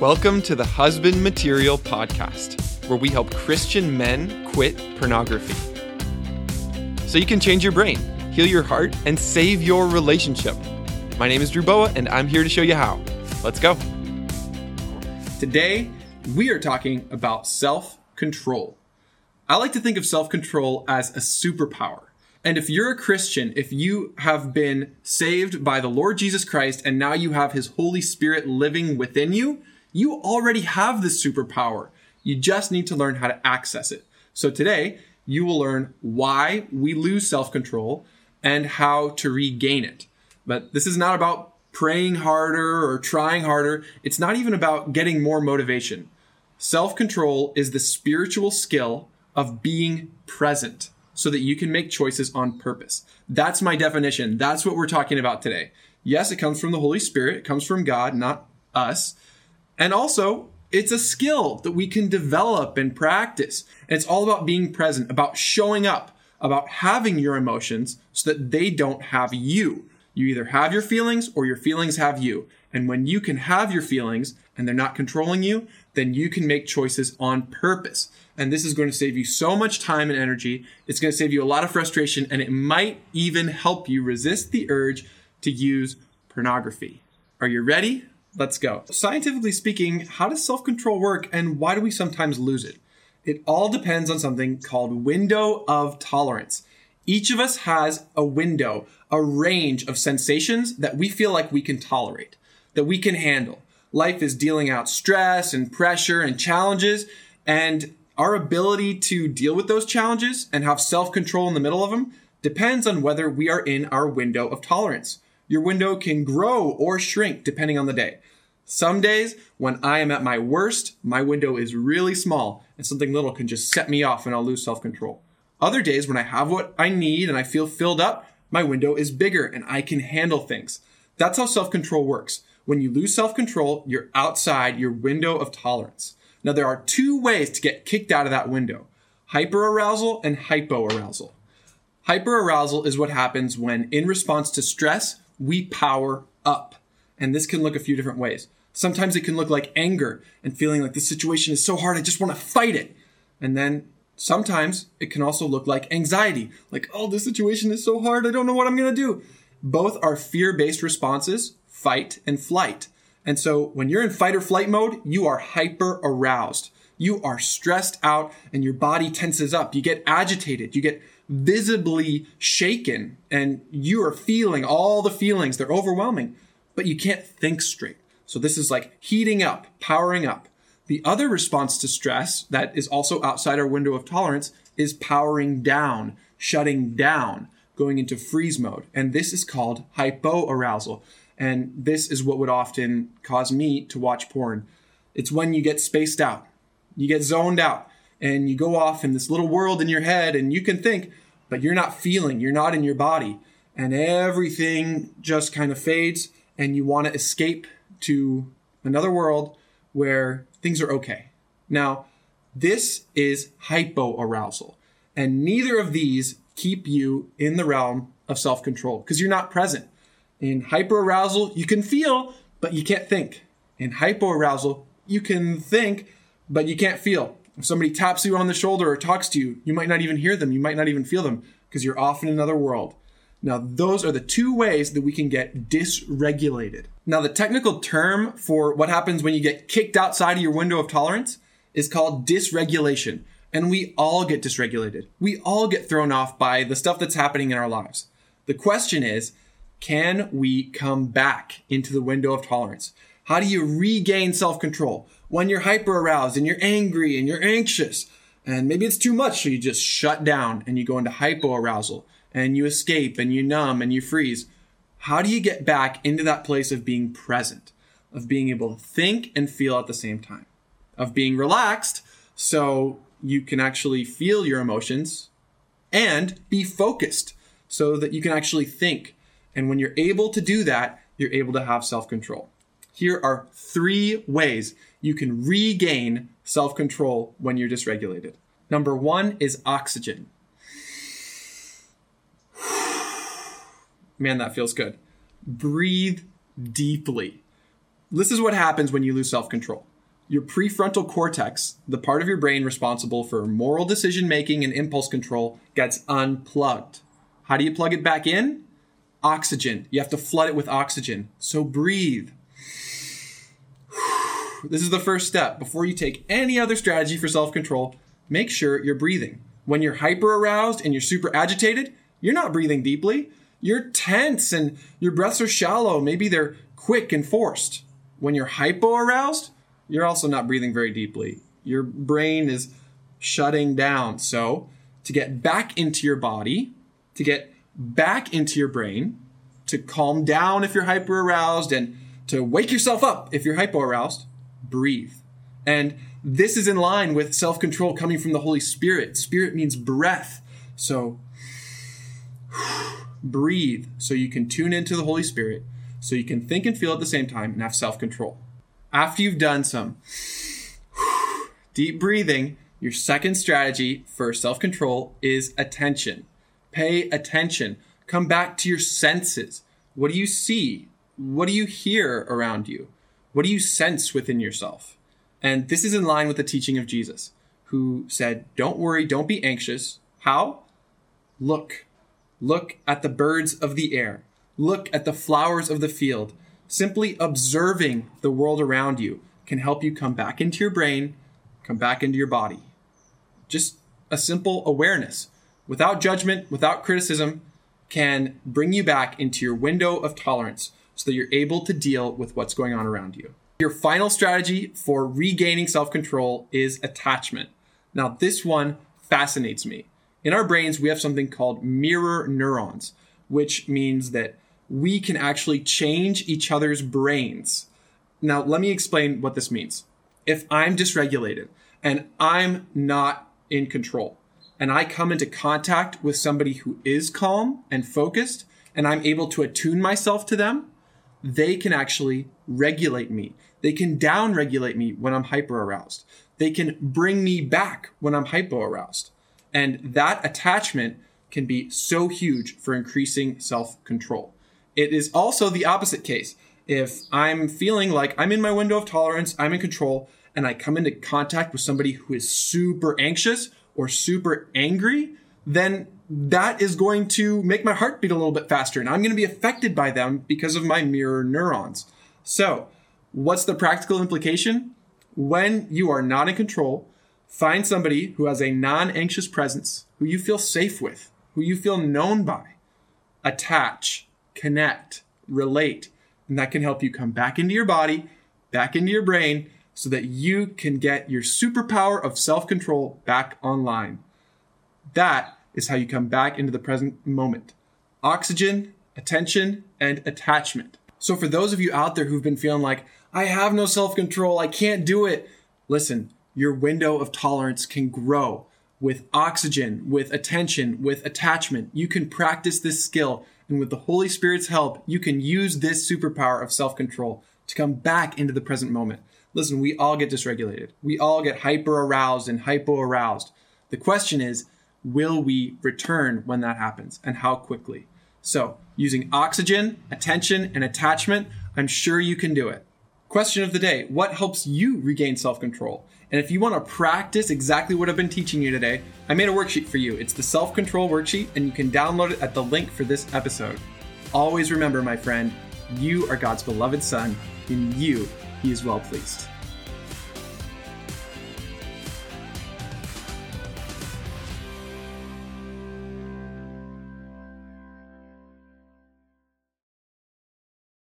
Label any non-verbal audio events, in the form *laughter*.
Welcome to the Husband Material Podcast, where we help Christian men quit pornography. So you can change your brain, heal your heart, and save your relationship. My name is Drew Boa, and I'm here to show you how. Let's go. Today, we are talking about self control. I like to think of self control as a superpower. And if you're a Christian, if you have been saved by the Lord Jesus Christ and now you have his Holy Spirit living within you, you already have this superpower. You just need to learn how to access it. So today, you will learn why we lose self control and how to regain it. But this is not about praying harder or trying harder. It's not even about getting more motivation. Self control is the spiritual skill of being present so that you can make choices on purpose. That's my definition. That's what we're talking about today. Yes, it comes from the Holy Spirit, it comes from God, not us. And also, it's a skill that we can develop and practice. And it's all about being present, about showing up, about having your emotions so that they don't have you. You either have your feelings or your feelings have you. And when you can have your feelings and they're not controlling you, then you can make choices on purpose. And this is going to save you so much time and energy. It's going to save you a lot of frustration and it might even help you resist the urge to use pornography. Are you ready? Let's go. Scientifically speaking, how does self control work and why do we sometimes lose it? It all depends on something called window of tolerance. Each of us has a window, a range of sensations that we feel like we can tolerate, that we can handle. Life is dealing out stress and pressure and challenges, and our ability to deal with those challenges and have self control in the middle of them depends on whether we are in our window of tolerance. Your window can grow or shrink depending on the day. Some days, when I am at my worst, my window is really small and something little can just set me off and I'll lose self control. Other days, when I have what I need and I feel filled up, my window is bigger and I can handle things. That's how self control works. When you lose self control, you're outside your window of tolerance. Now, there are two ways to get kicked out of that window hyperarousal and hypoarousal. Hyperarousal is what happens when, in response to stress, we power up. And this can look a few different ways. Sometimes it can look like anger and feeling like the situation is so hard, I just want to fight it. And then sometimes it can also look like anxiety, like, oh, this situation is so hard, I don't know what I'm going to do. Both are fear based responses, fight and flight. And so when you're in fight or flight mode, you are hyper aroused. You are stressed out and your body tenses up. You get agitated. You get visibly shaken and you are feeling all the feelings. They're overwhelming, but you can't think straight. So this is like heating up, powering up. The other response to stress that is also outside our window of tolerance is powering down, shutting down, going into freeze mode. And this is called hypoarousal. And this is what would often cause me to watch porn. It's when you get spaced out, you get zoned out, and you go off in this little world in your head and you can think, but you're not feeling, you're not in your body. And everything just kind of fades and you want to escape to another world where things are okay. Now, this is hypoarousal. And neither of these keep you in the realm of self control because you're not present. In hyperarousal, you can feel, but you can't think. In hypoarousal, you can think, but you can't feel. If somebody taps you on the shoulder or talks to you, you might not even hear them. You might not even feel them because you're off in another world. Now, those are the two ways that we can get dysregulated. Now, the technical term for what happens when you get kicked outside of your window of tolerance is called dysregulation. And we all get dysregulated. We all get thrown off by the stuff that's happening in our lives. The question is, can we come back into the window of tolerance? How do you regain self control? When you're hyper aroused and you're angry and you're anxious and maybe it's too much so you just shut down and you go into hypoarousal and you escape and you numb and you freeze. How do you get back into that place of being present of being able to think and feel at the same time of being relaxed so you can actually feel your emotions and be focused so that you can actually think? And when you're able to do that you're able to have self-control here are three ways you can regain self control when you're dysregulated. Number one is oxygen. *sighs* Man, that feels good. Breathe deeply. This is what happens when you lose self control. Your prefrontal cortex, the part of your brain responsible for moral decision making and impulse control, gets unplugged. How do you plug it back in? Oxygen. You have to flood it with oxygen. So breathe. This is the first step. Before you take any other strategy for self control, make sure you're breathing. When you're hyper aroused and you're super agitated, you're not breathing deeply. You're tense and your breaths are shallow. Maybe they're quick and forced. When you're hypo aroused, you're also not breathing very deeply. Your brain is shutting down. So, to get back into your body, to get back into your brain, to calm down if you're hyper aroused, and to wake yourself up if you're hypo aroused, breathe. And this is in line with self control coming from the Holy Spirit. Spirit means breath. So, *sighs* breathe so you can tune into the Holy Spirit, so you can think and feel at the same time and have self control. After you've done some *sighs* deep breathing, your second strategy for self control is attention. Pay attention. Come back to your senses. What do you see? What do you hear around you? What do you sense within yourself? And this is in line with the teaching of Jesus, who said, Don't worry, don't be anxious. How? Look. Look at the birds of the air. Look at the flowers of the field. Simply observing the world around you can help you come back into your brain, come back into your body. Just a simple awareness, without judgment, without criticism, can bring you back into your window of tolerance so that you're able to deal with what's going on around you. Your final strategy for regaining self control is attachment. Now, this one fascinates me. In our brains, we have something called mirror neurons, which means that we can actually change each other's brains. Now, let me explain what this means. If I'm dysregulated and I'm not in control, and I come into contact with somebody who is calm and focused, and I'm able to attune myself to them, they can actually regulate me. They can down regulate me when I'm hyper aroused. They can bring me back when I'm hypo aroused. And that attachment can be so huge for increasing self control. It is also the opposite case. If I'm feeling like I'm in my window of tolerance, I'm in control, and I come into contact with somebody who is super anxious or super angry, then that is going to make my heart beat a little bit faster and I'm going to be affected by them because of my mirror neurons. So, what's the practical implication? When you are not in control, find somebody who has a non anxious presence, who you feel safe with, who you feel known by. Attach, connect, relate, and that can help you come back into your body, back into your brain, so that you can get your superpower of self control back online. That is how you come back into the present moment. Oxygen, attention, and attachment. So, for those of you out there who've been feeling like, I have no self control, I can't do it, listen, your window of tolerance can grow with oxygen, with attention, with attachment. You can practice this skill, and with the Holy Spirit's help, you can use this superpower of self control to come back into the present moment. Listen, we all get dysregulated. We all get hyper aroused and hypo aroused. The question is, will we return when that happens and how quickly? So, using oxygen, attention, and attachment, I'm sure you can do it. Question of the day What helps you regain self control? And if you want to practice exactly what I've been teaching you today, I made a worksheet for you. It's the self control worksheet, and you can download it at the link for this episode. Always remember, my friend, you are God's beloved Son. In you, He is well pleased.